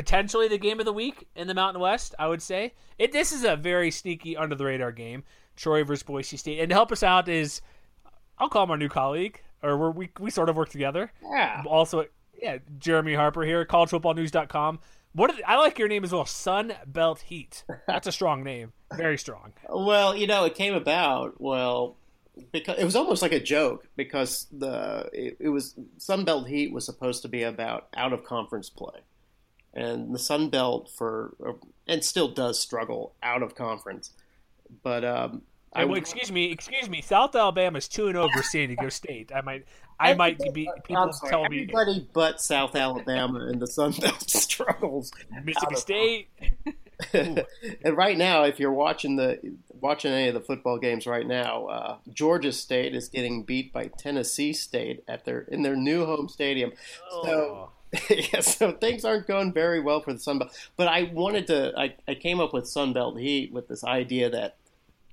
potentially the game of the week in the Mountain West. I would say it. This is a very sneaky, under the radar game. Troy versus Boise State, and to help us out is I'll call him our new colleague, or we're, we we sort of work together. Yeah. Also, yeah, Jeremy Harper here, at collegefootballnews.com. What did, I like your name as well, Sun Belt Heat. That's a strong name, very strong. Well, you know, it came about well because it was almost like a joke because the it, it was Sunbelt Heat was supposed to be about out of conference play, and the Sun Belt for and still does struggle out of conference, but um, I, well, excuse me, excuse me. South Alabama's two and over San Diego State. I might, I might be people sorry, tell me everybody but South Alabama and the Sun Belt struggles. Mississippi State. and right now, if you're watching the watching any of the football games right now, uh, Georgia State is getting beat by Tennessee State at their in their new home stadium. So. yeah, so things aren't going very well for the Sunbelt. But I wanted to, I, I came up with Sunbelt Heat with this idea that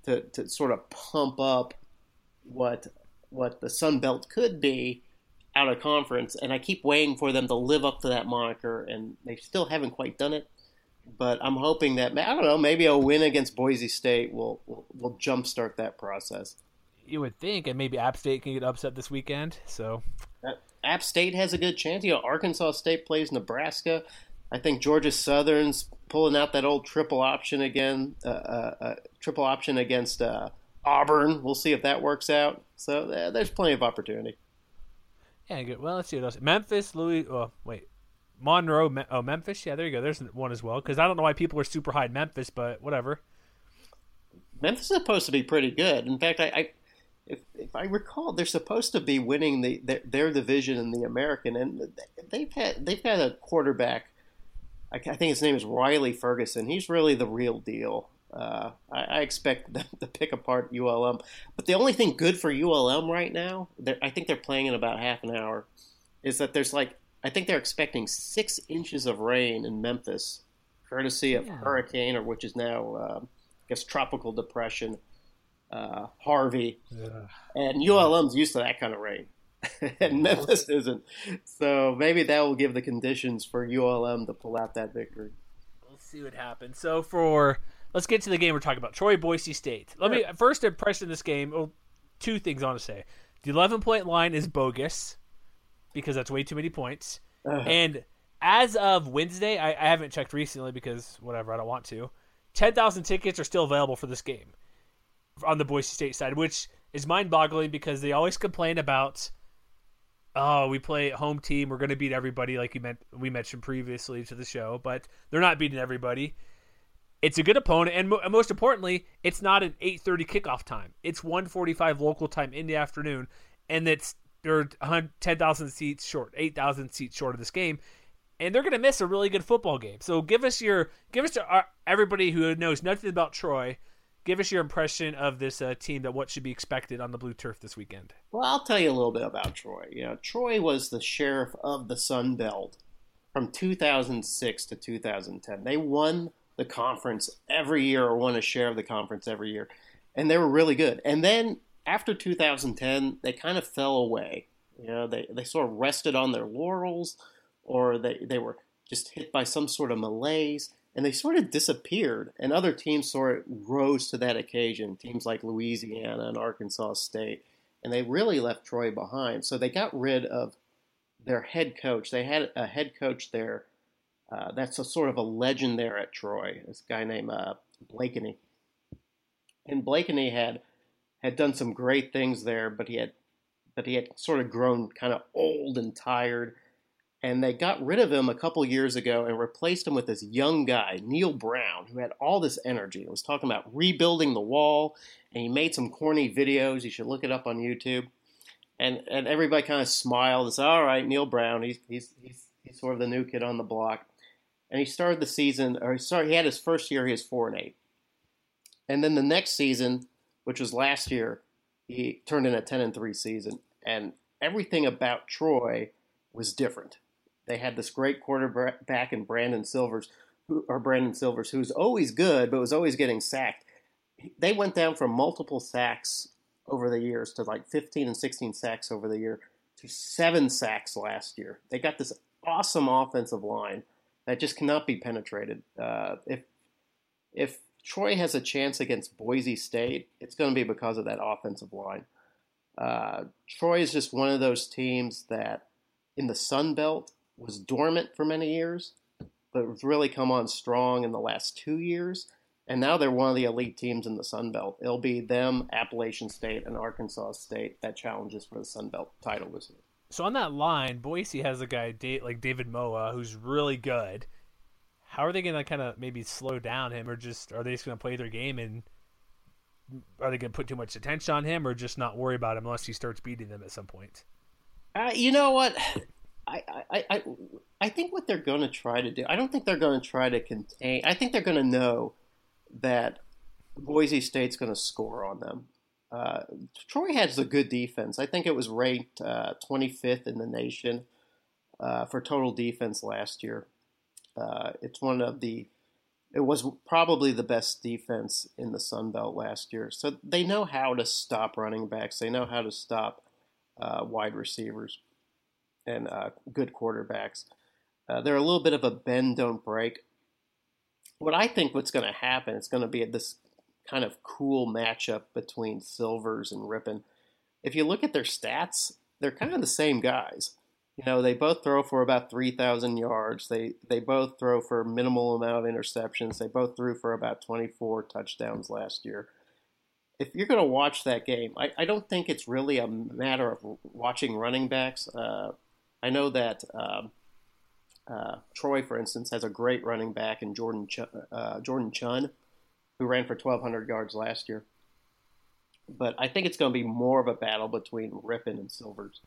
to, to sort of pump up what what the Sunbelt could be out of conference, and I keep waiting for them to live up to that moniker, and they still haven't quite done it. But I'm hoping that I don't know, maybe a win against Boise State will will, will jumpstart that process. You would think, and maybe App State can get upset this weekend. So App State has a good chance. You know, Arkansas State plays Nebraska. I think Georgia Southern's pulling out that old triple option again, uh, uh, uh, triple option against uh, Auburn. We'll see if that works out. So uh, there's plenty of opportunity. yeah, good. Well, let's see what else. Memphis, Louis. Oh, wait, Monroe. Oh, Memphis. Yeah, there you go. There's one as well. Because I don't know why people are super high in Memphis, but whatever. Memphis is supposed to be pretty good. In fact, I, I if, if I recall, they're supposed to be winning the their, their division in the American, and they've had they've had a quarterback. I, I think his name is Riley Ferguson. He's really the real deal. Uh, I, I expect them to pick apart ULM, but the only thing good for ULM right now, I think they're playing in about half an hour, is that there's like I think they're expecting six inches of rain in Memphis, courtesy of hurricane or which is now uh, I guess tropical depression, uh, Harvey, and ULM's used to that kind of rain, and Memphis isn't. So maybe that will give the conditions for ULM to pull out that victory. We'll see what happens. So for let's get to the game we're talking about. Troy Boise State. Let me first impression this game. Well, two things I want to say. The 11 point line is bogus because that's way too many points. And as of Wednesday, I, I haven't checked recently because whatever, I don't want to. 10,000 tickets are still available for this game on the Boise State side, which is mind boggling because they always complain about oh, we play home team, we're going to beat everybody, like you meant we mentioned previously to the show, but they're not beating everybody. It's a good opponent, and, mo- most importantly, it's not an 8:30 kickoff time. It's 1:45 local time in the afternoon, and it's they're 10,000 seats short, 8,000 seats short of this game, and they're going to miss a really good football game. So give us your give us to, uh, everybody who knows nothing about Troy. Give us your impression of this uh, team that what should be expected on the blue turf this weekend. Well, I'll tell you a little bit about Troy. You know, Troy was the sheriff of the Sun Belt from 2006 to 2010. They won the conference every year, or won a share of the conference every year, and they were really good. And then after 2010, they kind of fell away. You know, they they sort of rested on their laurels, or they they were just hit by some sort of malaise. And they sort of disappeared, and other teams sort of rose to that occasion. Teams like Louisiana and Arkansas State, and they really left Troy behind. So they got rid of their head coach. They had a head coach there uh, that's a sort of a legend there at Troy. This guy named uh, Blakeney, and Blakeney had had done some great things there, but he had but he had sort of grown kind of old and tired. And they got rid of him a couple years ago and replaced him with this young guy, Neal Brown, who had all this energy. He was talking about rebuilding the wall, and he made some corny videos. You should look it up on YouTube. and and everybody kind of smiled and said, "All right, Neal Brown, he's he's he's he's sort of the new kid on the block." And he started the season, or he started, he had his first year, he was four and eight, and then the next season, which was last year, he turned in a ten and three season, and everything about Troy was different. They had this great quarterback in Brandon Silvers, who, or Brandon Silvers, who's always good, but was always getting sacked. They went down from multiple sacks over the years to like 15 and 16 sacks over the year to seven sacks last year. They got this awesome offensive line that just cannot be penetrated. Uh, if if Troy has a chance against Boise State, it's going to be because of that offensive line. Uh, Troy is just one of those teams that in the Sun Belt was dormant for many years, but has really come on strong in the last two years. And now they're one of the elite teams in the Sun Belt. It'll be them, Appalachian State, and Arkansas State that challenges for the Sun Belt title this year. So on that line, Boise has a guy like David Moa who's really good. How are they going to kind of maybe slow down him, or just are they just going to play their game and are they going to put too much attention on him, or just not worry about him unless he starts beating them at some point? Uh, you know what? I, I, I, I think what they're going to try to do. I don't think they're going to try to contain. I think they're going to know that Boise State's going to score on them. Uh, Troy has a good defense. I think it was ranked uh, 25th in the nation uh, for total defense last year. Uh, it's one of the, it was probably the best defense in the Sun Belt last year. So they know how to stop running backs. They know how to stop uh, wide receivers and uh, good quarterbacks. they're a little bit of a bend don't break. What I think what's going to happen is going to be this kind of cool matchup between Silvers and Rypien. If you look at their stats, they're kind of the same guys. You know, they both throw for about 3,000 yards. They they both throw for minimal amount of interceptions. They both threw for about 24 touchdowns last year. If you're going to watch that game, I, I don't think it's really a matter of watching running backs. Uh, I know that um, uh, Troy, for instance, has a great running back in Jordan Ch- uh, Jordan Chunn who ran for 1,200 yards last year. But I think it's going to be more of a battle between Rypien and Silvers.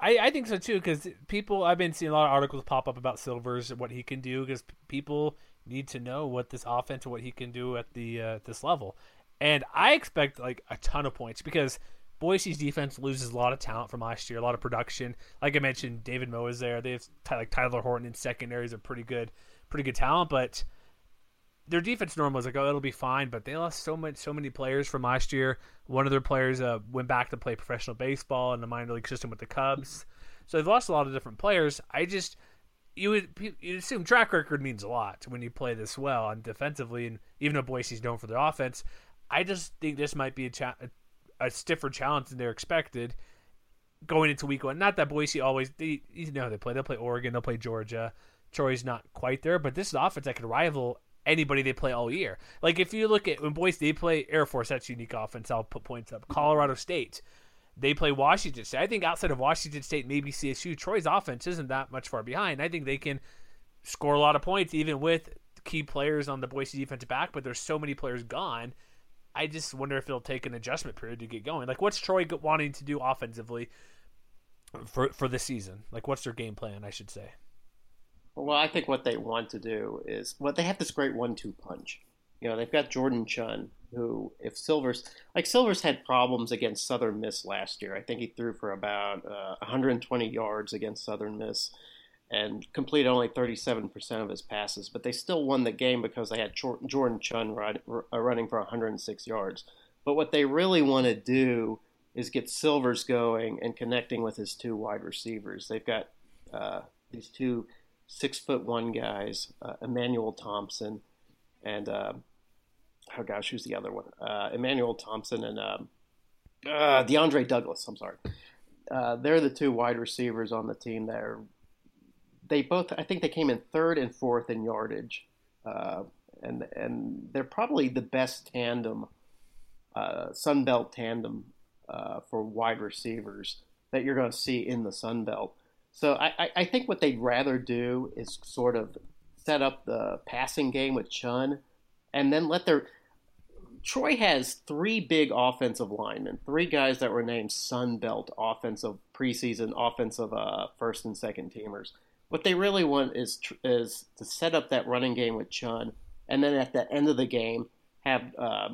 I, I think so too because people I've been seeing a lot of articles pop up about Silvers what he can do because people need to know what this offense and what he can do at the uh, this level, and I expect like a ton of points because Boise's defense loses a lot of talent from last year, a lot of production. Like I mentioned, David Moa is there. They have like Tyler Horton in secondary is a pretty good, pretty good talent, but their defense norm was like, oh, it'll be fine, but they lost so much, so many players from last year. One of their players uh, went back to play professional baseball in the minor league system with the Cubs, so they've lost a lot of different players. I just you would you assume track record means a lot when you play this well and defensively, and even though Boise's known for their offense, I just think this might be a, cha- a, a stiffer challenge than they're expected going into week one. Not that Boise always they, you know they play. They'll play Oregon. They'll play Georgia. Troy's not quite there, but this is an offense that could rival anybody they play all year. Like if you look at when Boise they play Air Force, that's unique offense. I'll put points up. Colorado State, they play Washington State. I think outside of Washington State, maybe CSU, Troy's offense isn't that much far behind. I think they can score a lot of points even with key players on the Boise defensive back. But there's so many players gone. I just wonder if it'll take an adjustment period to get going. Like what's Troy wanting to do offensively for for the season? Like what's their game plan? I should say. Well, I think what they want to do is well, they have this great one-two punch. You know, they've got Jordan Chunn, who, if Silvers, like Silvers had problems against Southern Miss last year. I think he threw for about uh, 120 yards against Southern Miss and completed only 37% of his passes. But they still won the game because they had Jordan Chunn uh, running for 106 yards. But what they really want to do is get Silvers going and connecting with his two wide receivers. They've got uh, these two six foot one guys, uh, Emmanuel Thompson, and uh, oh gosh, who's the other one? Uh, Emmanuel Thompson and um, uh, Deondre Douglas. I'm sorry. They're the two wide receivers on the team. That are, they both, I think, they came in third and fourth in yardage, uh, and and they're probably the best tandem, Sun Belt tandem for wide receivers that you're going to see in the Sun Belt. So I, I think what they'd rather do is sort of set up the passing game with Chunn and then let their Troy has three big offensive linemen, three guys that were named Sun Belt offensive preseason offensive uh, first and second teamers. What they really want is is to set up that running game with Chunn, and then at the end of the game have uh,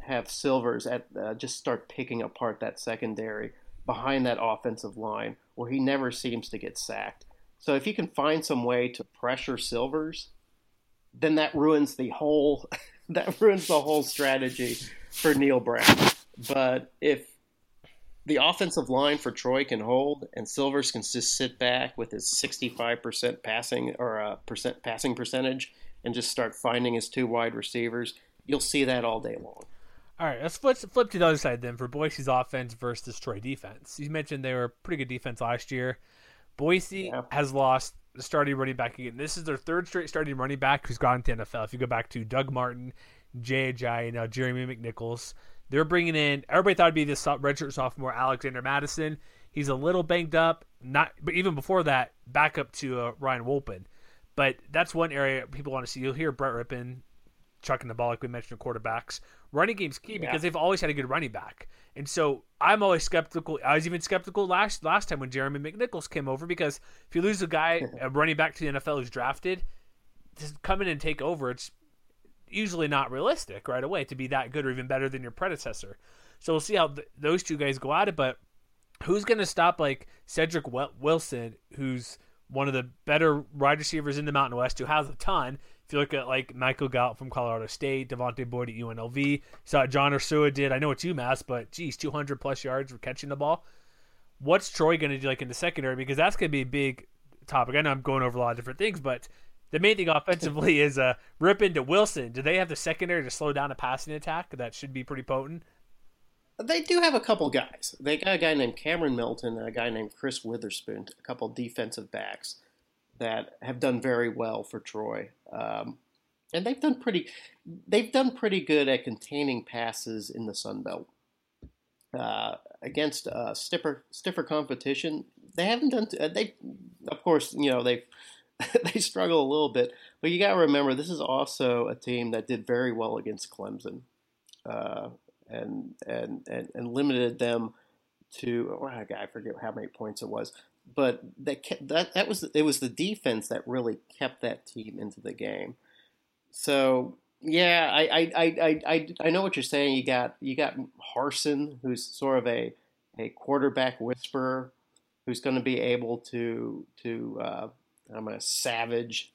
have Silvers at uh, just start picking apart that secondary behind that offensive line where he never seems to get sacked. So if you can find some way to pressure Silvers, then that ruins the whole that ruins the whole strategy for Neal Brown. But if the offensive line for Troy can hold, and Silvers can just sit back with his 65% passing or uh, percent passing percentage, and just start finding his two wide receivers, you'll see that all day long. All right, let's flip, flip to the other side then for Boise's offense versus Troy defense. You mentioned they were a pretty good defense last year. Boise yeah. has lost the starting running back again. This is their third straight starting running back who's gone to the NFL. If you go back to Doug Martin, Jay Ajayi, now Jeremy McNichols, they're bringing in. Everybody thought it'd be this redshirt sophomore Alexander Mattison. He's a little banged up. Not, but even before that, back up to uh, Ryan Wolpin. But that's one area people want to see. You'll hear Brett Rypien chucking the ball, like we mentioned, quarterbacks. Running game's key because yeah. they've always had a good running back. And so I'm always skeptical. I was even skeptical last last time when Jeremy McNichols came over because if you lose a guy, a running back to the NFL who's drafted, to come in and take over, it's usually not realistic right away to be that good or even better than your predecessor. So we'll see how th- those two guys go at it. But who's going to stop like Cedrick Wilson, who's one of the better wide receivers in the Mountain West, who has a ton. If you look at like Michael Gallup from Colorado State, Devonte Boyd at UNLV, saw John Ursua did. I know it's UMass, but geez, 200 plus yards for catching the ball. What's Troy going to do like in the secondary? Because that's going to be a big topic. I know I'm going over a lot of different things, but the main thing offensively is uh, Rypien to Wilson. Do they have the secondary to slow down a passing attack that should be pretty potent? They do have a couple guys. They got a guy named Cameron Milton and a guy named Chris Witherspoon, a couple defensive backs that have done very well for Troy. Um, and they've done pretty they've done pretty good at containing passes in the Sun Belt. Uh, against uh, stiffer stiffer competition, they haven't done. T- uh, they, of course, you know they they struggle a little bit, but you got to remember this is also a team that did very well against Clemson, uh, and and and and limited them to. Oh, I forget how many points it was, but that kept, that that was it was the defense that really kept that team into the game. So yeah, I I, I, I, I know what you're saying. You got you got Harsin, who's sort of a a quarterback whisperer, who's going to be able to to uh, I'm going to savage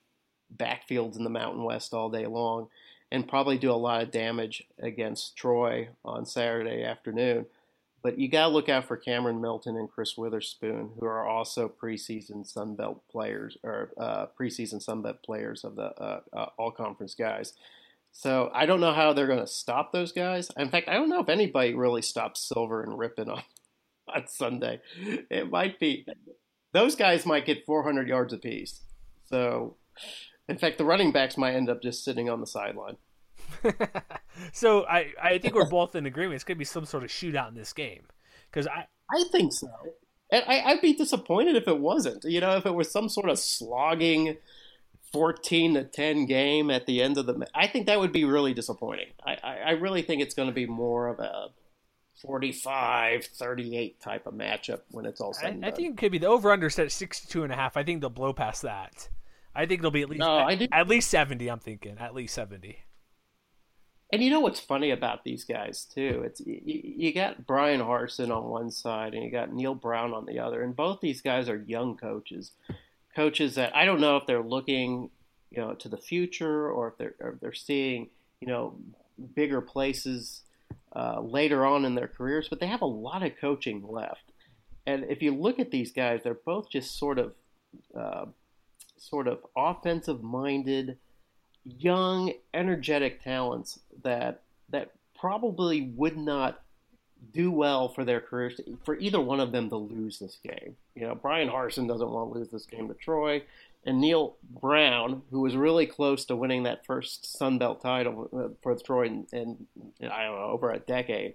backfields in the Mountain West all day long, and probably do a lot of damage against Troy on Saturday afternoon. But you got to look out for Cameron Milton and Chris Witherspoon, who are also preseason Sun Belt players or uh, preseason Sun Belt players of the uh, uh, All Conference guys. So I don't know how they're going to stop those guys. In fact, I don't know if anybody really stops Silver and Rypien on on Sunday. It might be those guys might get 400 yards apiece. So, in fact, the running backs might end up just sitting on the sideline. so I, I think we're both in agreement. It's going to be some sort of shootout in this game because I I think so. And I, I'd be disappointed if it wasn't. You know, if it was some sort of slogging fourteen to ten game at the end of the. I think that would be really disappointing. I, I, I really think it's going to be more of a 45 38 type of matchup when it's all said I, I, think it could be the over under set at 62 and a half. I think they'll blow past that. I think they'll be at least no, at, at least 70, I'm thinking. At least 70. And you know what's funny about these guys too? It's you, you got Bryan Harsin on one side and you got Neal Brown on the other, and both these guys are young coaches, coaches that I don't know if they're looking, you know, to the future or if they're or if they're seeing, you know, bigger places uh, later on in their careers, but they have a lot of coaching left. And if you look at these guys, they're both just sort of, uh, sort of offensive-minded, young, energetic talents that that probably would not do well for their careers for either one of them to lose this game. You know, Bryan Harsin doesn't want to lose this game to Troy and Neal Brown, who was really close to winning that first Sun Belt title uh, for Troy in, in, I don't know over a decade,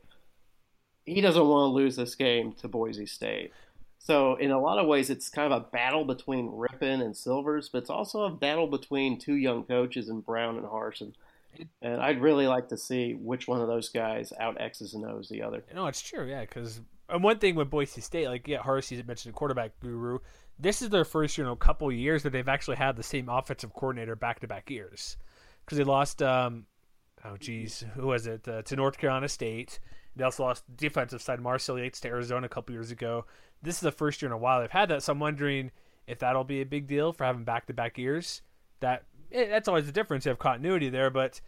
he doesn't want to lose this game to Boise State. So in a lot of ways, it's kind of a battle between Rypien and Silvers, but it's also a battle between two young coaches in Brown and Harsin. And I'd really like to see which one of those guys out X's and O's the other. No, it's true, yeah. Because and one thing with Boise State, like yeah, Harcy's mentioned a quarterback guru. This is their first in a couple years that they've actually had the same offensive coordinator back to back years. Because they lost, um, oh geez, who was it? Uh, to North Carolina State. They also lost defensive side Marcel Yates to Arizona a couple years ago. This is the first year in a while they've had that, so I'm wondering if that'll be a big deal for having back to back years. That it, that's always the difference. You have continuity there, but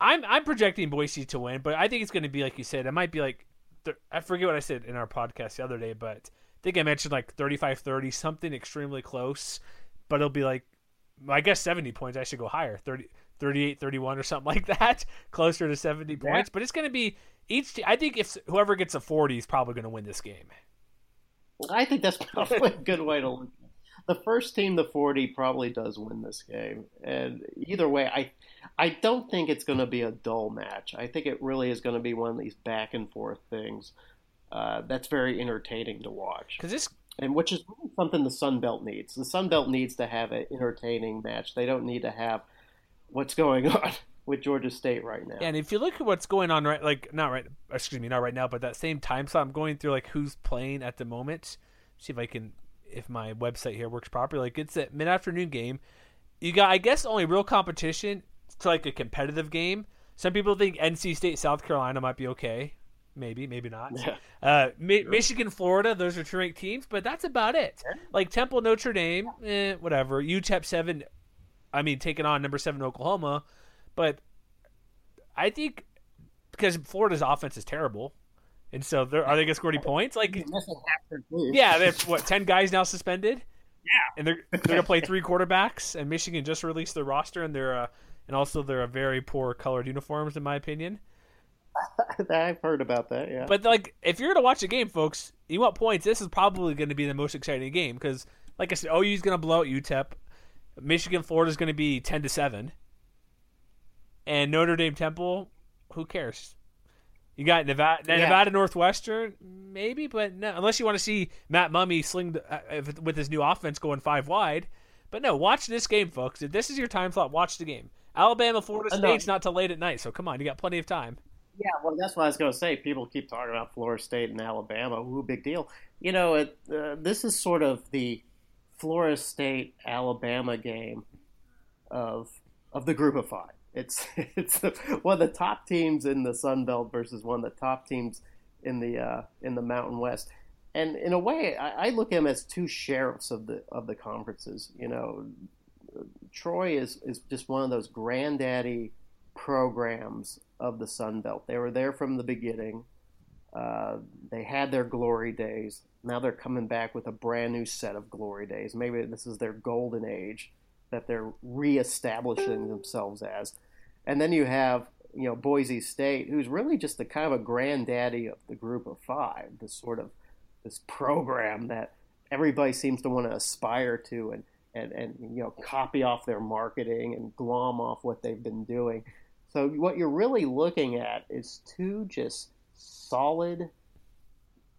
I'm I'm projecting Boise to win, but I think it's going to be like you said. It might be like I forget what I said in our podcast the other day, but think I mentioned like 35-30, something extremely close, but it'll be like I guess 70 points. I should go higher, 30 38 31 or something like that, closer to 70 points, but it's going to be each I think if whoever gets a 40 is probably going to win this game. I think that's probably a good way to look the first team the 40 probably does win this game. And either way, I I don't think it's going to be a dull match. I think it really is going to be one of these back and forth things uh, that's very entertaining to watch. Because this and which is something the Sun Belt needs. The Sun Belt needs to have an entertaining match. They don't need to have what's going on with Georgia State right now. And if you look at what's going on right, like not right, excuse me, not right now, but that same time slot, I'm going through like who's playing at the moment. See if I can if my website here works properly. Like it's a mid afternoon game. You got, I guess, only real competition to like a competitive game. Some people think NC State, South Carolina might be okay. Maybe, maybe not. Yeah. Uh, Mi- Michigan, Florida, those are two ranked teams, but that's about it. Like Temple, Notre Dame, eh, whatever. UTEP seven, I mean, taking on number seven Oklahoma, but I think because Florida's offense is terrible, and so they're, are they going to score any points? Like, yeah, they have what ten guys now suspended. Yeah, and they're they're going to play three quarterbacks. And Michigan just released their roster, and they're uh, and also they're a very poor colored uniforms, in my opinion. I've heard about that. Yeah, but like, if you're going to watch a game, folks, you want points. This is probably going to be the most exciting game because, like I said, OU's going to blow out UTEP. Michigan, Florida is going to be ten to seven, and Notre Dame, Temple. Who cares? You got Nevada, yeah. Nevada Northwestern, maybe, but no, unless you want to see Matt Mumme sling the, uh, with his new offense going five wide. But no, watch this game, folks. If this is your time slot, watch the game. Alabama, Florida State's not till late at night, so come on, you got plenty of time. Yeah, well, that's what I was going to say. People keep talking about Florida State and Alabama. Ooh, big deal. You know, it, uh, this is sort of the Florida State Alabama game of of the Group of Five. It's it's one of the top teams in the Sun Belt versus one of the top teams in the uh, in the Mountain West. And in a way, I, I look at them as two sheriffs of the of the conferences. You know, Troy is is just one of those granddaddy programs of the Sun Belt. They were there from the beginning. Uh, they had their glory days. Now they're coming back with a brand new set of glory days. Maybe this is their golden age that they're reestablishing themselves as. And then you have, you know, Boise State, who's really just the kind of a granddaddy of the group of five, this sort of this program that everybody seems to want to aspire to and, and, and you know copy off their marketing and glom off what they've been doing. So what you're really looking at is two just solid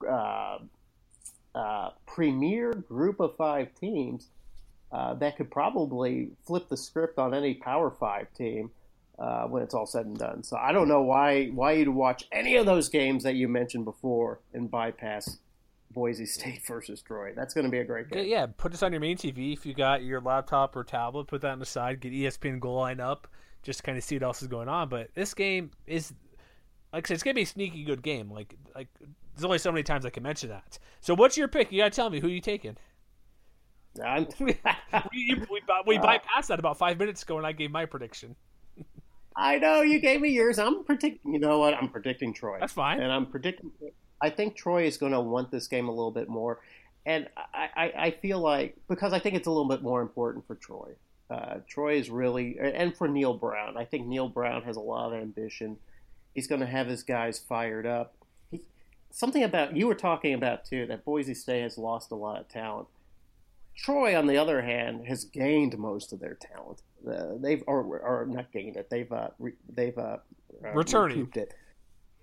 uh, uh, premier group of five teams uh, that could probably flip the script on any Power Five team uh, when it's all said and done. So I don't know why why you'd watch any of those games that you mentioned before and bypass Boise State versus Troy. That's going to be a great game. Yeah, put this on your main TV if you got your laptop or tablet. Put that on the side. Get ESPN goal line up just to kind of see what else is going on. But this game is, like I said, it's going to be a sneaky good game. Like like there's only so many times I can mention that. So what's your pick? You got to tell me who you taking. I'm we, we, we uh, bypassed that about five minutes ago, and I gave my prediction. I know you gave me yours. I'm predicting. You know what? I'm predicting Troy. That's fine. And I'm predicting. I think Troy is going to want this game a little bit more, and I, I, I, feel like because I think it's a little bit more important for Troy. Uh, Troy is really, and for Neal Brown. I think Neal Brown has a lot of ambition. He's going to have his guys fired up. He, something about you were talking about too that Boise State has lost a lot of talent. Troy, on the other hand, has gained most of their talent. Uh, they've or, or not gained it. They've uh, re, they've uh, uh returning it.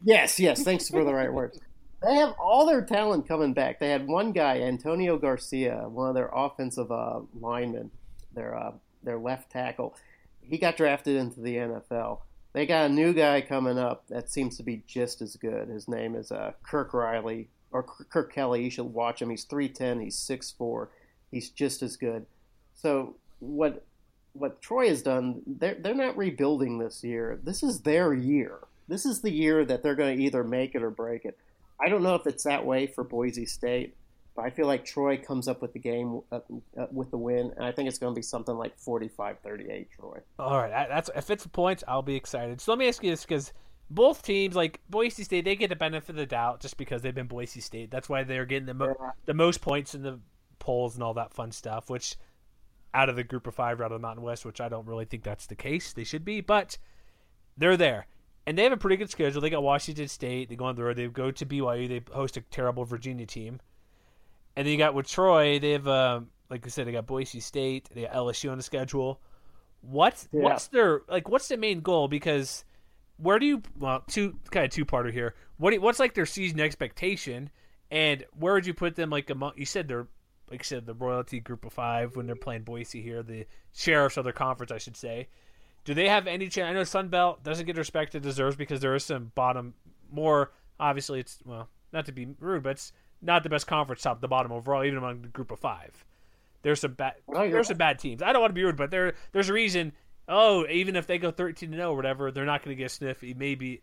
Yes, yes. Thanks for the right words. They have all their talent coming back. They had one guy, Antonio Garcia, one of their offensive uh, linemen, their uh, their left tackle. He got drafted into the NFL. They got a new guy coming up that seems to be just as good. His name is uh, Kirk Riley or Kirk Kelly. You should watch him. He's three ten. He's six four. He's just as good. So what what Troy has done? They're they're not rebuilding this year. This is their year. This is the year that they're going to either make it or break it. I don't know if it's that way for Boise State. But I feel like Troy comes up with the game uh, uh, with the win, and I think it's going to be something like 45-38 Troy. All right, that's if it's the points, I'll be excited. So let me ask you this because both teams, like Boise State, they get the benefit of the doubt just because they've been Boise State. That's why they're getting the mo- yeah. the most points in the polls and all that fun stuff. Which out of the group of five, out of the Mountain West, which I don't really think that's the case. They should be, but they're there. And they have a pretty good schedule. They got Washington State. They go on the road. They go to BYU. They host a terrible Virginia team. And then you got with Troy, they have, um, like I said, they got Boise State, they got LSU on the schedule. What yeah. what's their like? What's the main goal? Because where do you well two kind of two parter here? What what's like their season expectation, and where would you put them? Like among you said they're like I said the royalty group of five when they're playing Boise here, the sheriffs of their conference, I should say. Do they have any chance? I know Sun Belt doesn't get respect it deserves because there is some bottom more. Obviously, it's well not to be rude, but it's not the best conference top to bottom overall, even among the group of five. There's some bad there's some bad teams. I don't want to be rude, but there there's a reason. Oh, even if they go 13 to 0 or whatever, they're not going to get sniffy. Maybe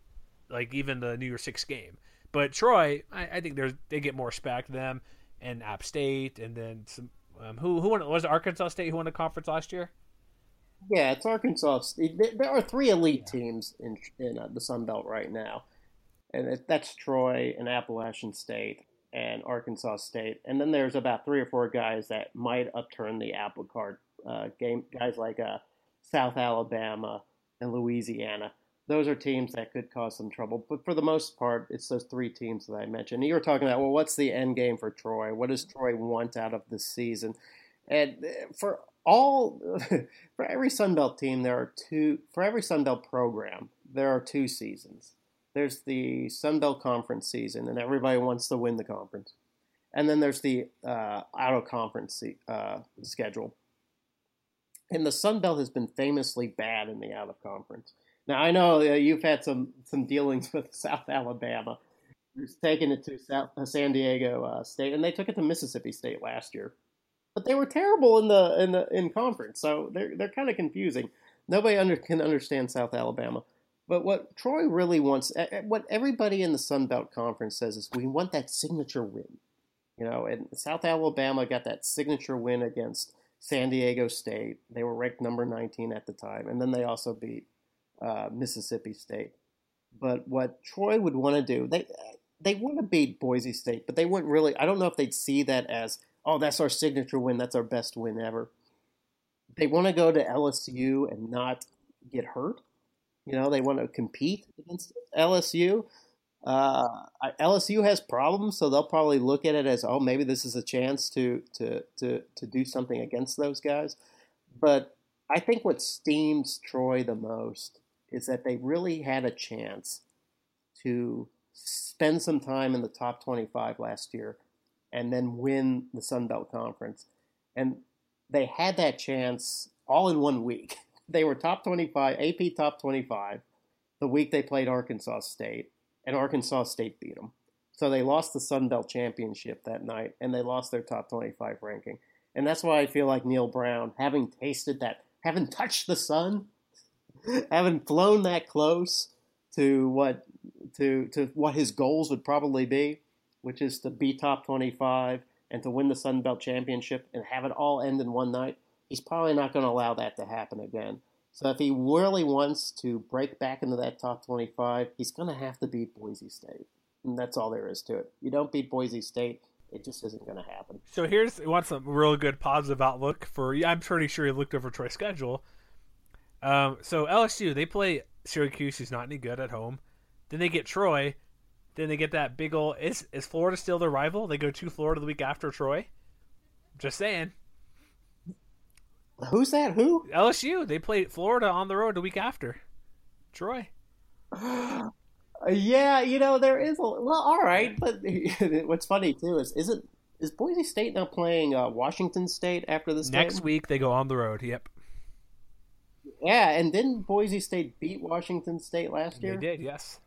like even the New Year's Six game. But Troy, I, I think there's they get more respect than them and App State, and then some um, who who won was it Arkansas State who won the conference last year. Yeah, it's Arkansas. State. There are three elite yeah. teams in in uh, the Sun Belt right now, and that's Troy and Appalachian State and Arkansas State. And then there's about three or four guys that might upturn the apple cart uh, game. Guys like uh, South Alabama and Louisiana. Those are teams that could cause some trouble. But for the most part, it's those three teams that I mentioned. You were talking about, well, what's the end game for Troy? What does Troy want out of this season? And uh, for all, for every Sun Belt team, there are two. For every Sun Belt program, there are two seasons there's the Sun Belt Conference season, and everybody wants to win the conference. And then there's the uh, out of conference uh, schedule. And the Sun Belt has been famously bad in the out of conference. Now I know uh, you've had some some dealings with South Alabama, who's taken it to South, uh, San Diego uh, State, and they took it to Mississippi State last year. But they were terrible in the in the in conference, so they're they're kind of confusing. Nobody under, can understand South Alabama. But what Troy really wants, what everybody in the Sun Belt Conference says is we want that signature win. You know, and South Alabama got that signature win against San Diego State. They were ranked number 19 at the time, and then they also beat uh, Mississippi State. But what Troy would want to do, they they want to beat Boise State, but they wouldn't really. I don't know if they'd see that as, oh, that's our signature win, that's our best win ever. They want to go to LSU and not get hurt you know, they want to compete against LSU. Uh, LSU has problems, so they'll probably look at it as, oh, maybe this is a chance to to to to do something against those guys. But I think what steams Troy the most is that they really had a chance to spend some time in the top 25 last year and then win the Sun Belt Conference. And they had that chance all in one week. they were top 25, AP top 25, the week they played Arkansas State, and Arkansas State beat them. So they lost the Sun Belt Championship that night, and they lost their top 25 ranking. And that's why I feel like Neal Brown, having tasted that, having touched the sun, having flown that close to what to to what his goals would probably be, which is to be top 25 and to win the Sun Belt Championship and have it all end in one night he's probably not going to allow that to happen again. So if he really wants to break back into that top 25, he's going to have to beat Boise State. And that's all there is to it. You don't beat Boise State, it just isn't going to happen. So here's what's a real good positive outlook for. I'm pretty sure he looked over Troy's schedule. Um, so LSU they play Syracuse, who's not any good at home. Then they get Troy. Then they get that big old. Is is Florida still their rival? They go to Florida the week after Troy. Just saying. Who's that? Who? LSU. They played Florida on the road the week after. Troy. yeah, you know there is a well. All right, but what's funny too is is it is Boise State now playing uh, Washington State after this next game? week? They go on the road. Yep. Yeah, and didn't Boise State beat Washington State last year? They did, yes.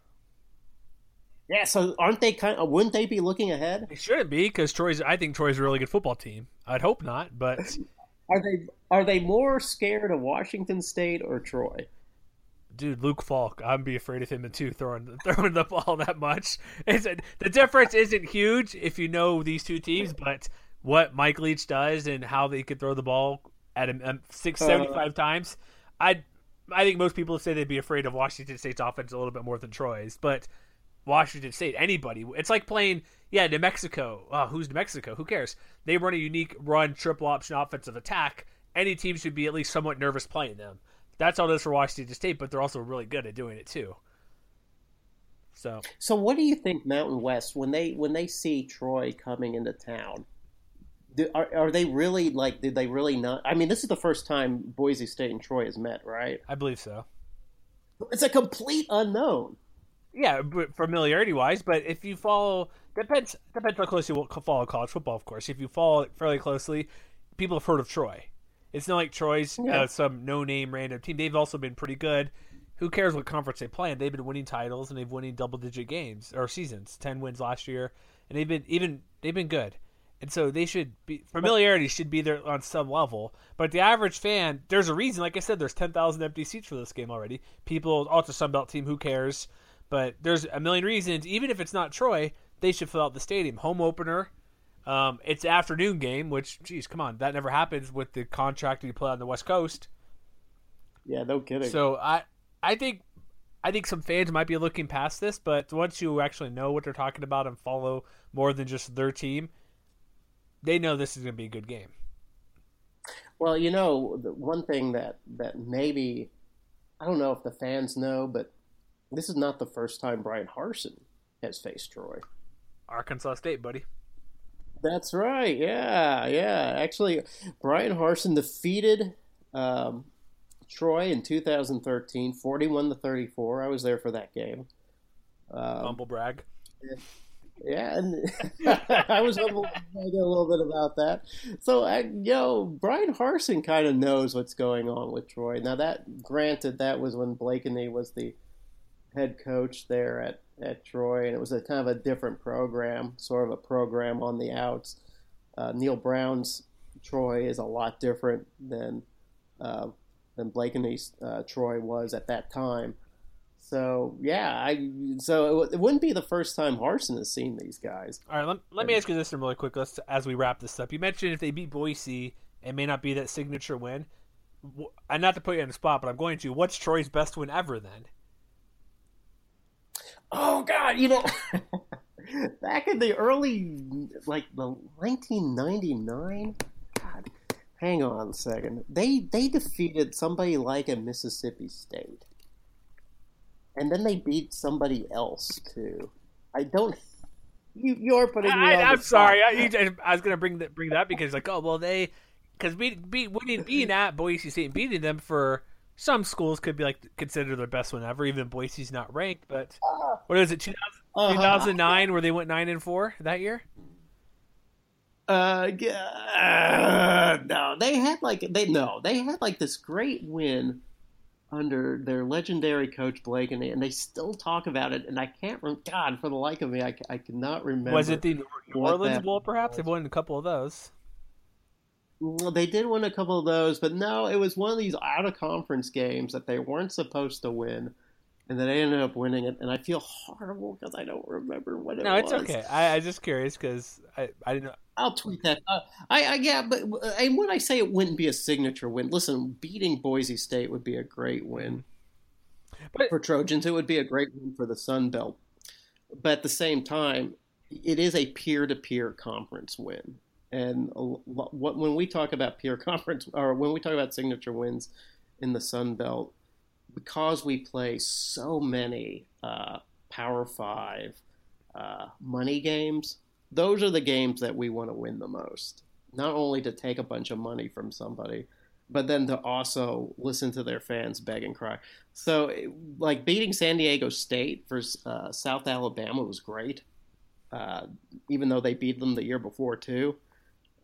Yeah, so aren't they kind of? Wouldn't they be looking ahead? They shouldn't be because Troy's. I think Troy's a really good football team. I'd hope not, but Are they are they more scared of Washington State or Troy? dude, Luke Falk, I'd be afraid of him too throwing throwing the ball that much. It's, the difference isn't huge if you know these two teams, but what Mike Leach does and how they could throw the ball at him um, six seventy five times, I I think most people say they'd be afraid of Washington State's offense a little bit more than Troy's, but Washington State, anybody, it's like playing yeah New Mexico. Oh, who's New Mexico? Who cares? They run a unique run triple option offensive attack. Any team should be at least somewhat nervous playing them. That's all it is for Washington State, but they're also really good at doing it too. So So what do you think Mountain West when they when they see Troy coming into town? Do, are, are they really like? Did they really not? I mean, this is the first time Boise State and Troy has met, right? I believe so. It's a complete unknown. Yeah, but familiarity wise, but if you follow depends depends how closely you follow college football. Of course, if you follow it fairly closely, people have heard of Troy. It's not like Troy's Yeah. uh, some no name random team. They've also been pretty good. Who cares what conference they play in? They've been winning titles and they've winning double digit games or seasons. Ten wins last year, and they've been even they've been good. And so they should be familiarity should be there on some level. But the average fan, there's a reason. Like I said, there's ten thousand empty seats for this game already. People, oh, it's a Sun Belt team. Who cares? But there's a million reasons. Even if it's not Troy, they should fill out the stadium. Home opener. Um, it's afternoon game, which, geez, come on, that never happens with the contract you play on the West Coast. Yeah, no kidding. So I, I think, I think some fans might be looking past this, but once you actually know what they're talking about and follow more than just their team, they know this is going to be a good game. Well, you know, the one thing that that maybe I don't know if the fans know, but this is not the first time Bryan Harsin has faced Troy. Arkansas State, buddy. That's right. Yeah, yeah. Actually, Bryan Harsin defeated um, Troy in 2013, 41 to 34. I was there for that game. Um, Humble brag. Yeah, and I was find out a little bit about that. So, I, you know, Bryan Harsin kind of knows what's going on with Troy. Now, that granted, that was when Blakeney was the head coach there at, at Troy, and it was a kind of a different program, sort of a program on the outs. Uh, Neal Brown's Troy is a lot different than uh, than Blakeney's uh, Troy was at that time. So yeah, I so it, it wouldn't be the first time Harsin has seen these guys. All right, let, let me ask you this really quick. Let's as we wrap this up. You mentioned if they beat Boise, it may not be that signature win. And not to put you on the spot, but I'm going to. What's Troy's best win ever then? Oh God, you know, back in the early like the 1999. God, hang on a second. They they defeated somebody like a Mississippi State, and then they beat somebody else too. I don't. You you're putting me I, on I'm spot. sorry. I, you, I was going to bring that bring that because like, oh well, they because we beat winning being at Boise State and beating them for some schools could be like considered their best one ever. Even Boise's not ranked, but what is it? 2000, Uh-huh. 2009 where they went nine and four that year. Uh, yeah, no, they had like they no, they had like this great win under their legendary coach Blake, and they and they still talk about it. And I can't, God, for the like of me, I, I cannot remember. Was it the New Orleans Bowl? Perhaps they've won a couple of those. Well, they did win a couple of those, but no, it was one of these out of conference games that they weren't supposed to win, and then they ended up winning it. And I feel horrible because I don't remember what it No, was. No, it's okay. I, I just curious because I, I didn't know. I'll tweet that. Uh, I, I yeah, but uh, and when I say it wouldn't be a signature win, listen, beating Boise State would be a great win But- for Trojans. It would be a great win for the Sun Belt, but at the same time, it is a peer-to-peer conference win. And what when we talk about peer conference or when we talk about signature wins in the Sun Belt, because we play so many uh, Power Five uh, money games, those are the games that we want to win the most. Not only to take a bunch of money from somebody, but then to also listen to their fans beg and cry. So, like beating San Diego State for uh, South Alabama was great, uh, even though they beat them the year before too.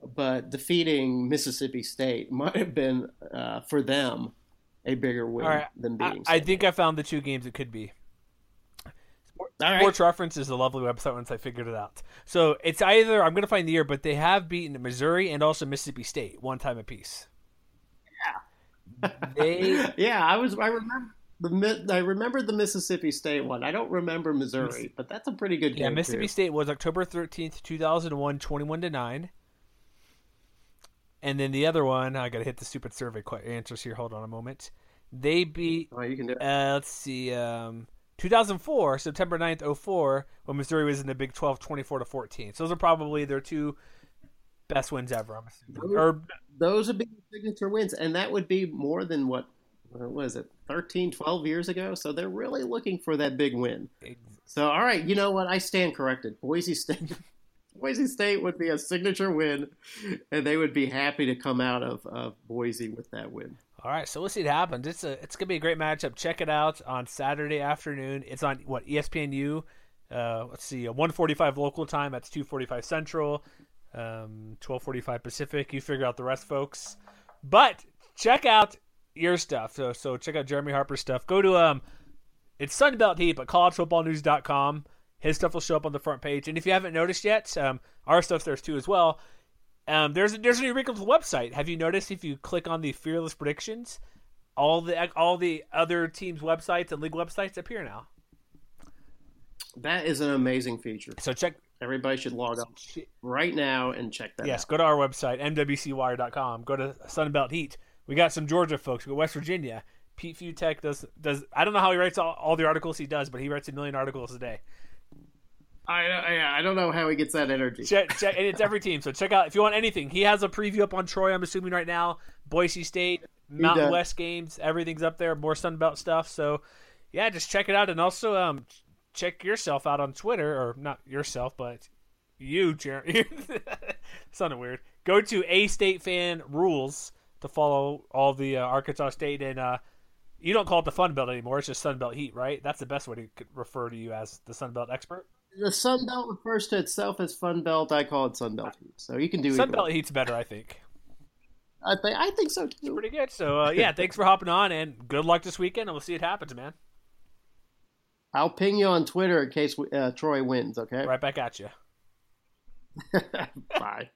But defeating Mississippi State might have been uh, for them a bigger win right, than I, beating. I St. think I found the two games it could be. All right. Sports Reference is a lovely website once I figured it out. So it's either I'm going to find the year, but they have beaten Missouri and also Mississippi State one time apiece. Yeah. They Yeah, I was. I remember the. I remember the Mississippi State one. I don't remember Missouri, but that's a pretty good game. yeah Mississippi too. State was October 13th, 2001, 21 to 9. And then the other one, I got to hit the stupid survey answers here. Hold on a moment. They beat Oh, you can do it. Uh, let's see. Um, 2004, September 9th, 04, when Missouri was in the Big 12, 24 to 14. So those are probably their two best wins ever. I'm assuming. Or Those would be signature wins, and that would be more than what. What was it? 13, 12 years ago. So they're really looking for that big win. So all right, you know what? I stand corrected. Boise State. Boise State would be a signature win, and they would be happy to come out of, of Boise with that win. all right, so we'll see what happens. It's a it's gonna be a great matchup. Check it out on Saturday afternoon. It's on what ESPNU. Uh, let's see, 145 local time. That's 245 Central, um, 1245 Pacific. You figure out the rest, folks. But check out your stuff. So so check out Jeremy Harper's stuff. Go to um it's Sunbelt Heat, but collegefootballnews.com. His stuff will show up on the front page. And if you haven't noticed yet, um, our stuff's there too as well. Um, there's there's a new wrinkle to the website. Have you noticed if you click on the fearless predictions, all the all the other teams' websites and league websites appear now. That is an amazing feature. So check Everybody should log on right now and check that yes, out. go to our website mwcwire.com. Go to Sunbelt Heat. We got some Georgia folks. We got West Virginia. Pete Fiutak does does. I don't know how he writes all, all the articles he does, but he writes a million articles a day. I, I I don't know how he gets that energy. check, check, and it's every team. So check out if you want anything. He has a preview up on Troy. I'm assuming right now, Boise State, Mountain. West games, everything's up there. More Sun Belt stuff. So yeah, just check it out, and also um, check yourself out on Twitter, or not yourself, but you, Jeremy. sounded weird. Go to a State fan rules to follow all the uh, Arkansas State and. uh you don't call it the Fun Belt anymore. It's just Sun Belt Heat, right? That's the best way to refer to you as the Sun Belt expert. The Sun Belt refers to itself as Fun Belt. I call it Sun Belt Heat. So you can do Sun Belt. Heat's better, I think. I think I think so too. pretty good. So uh, yeah, thanks for hopping on, and good luck this weekend, and we'll see what happens, man. I'll ping you on Twitter in case uh, Troy wins. Okay. Right back at you. Bye.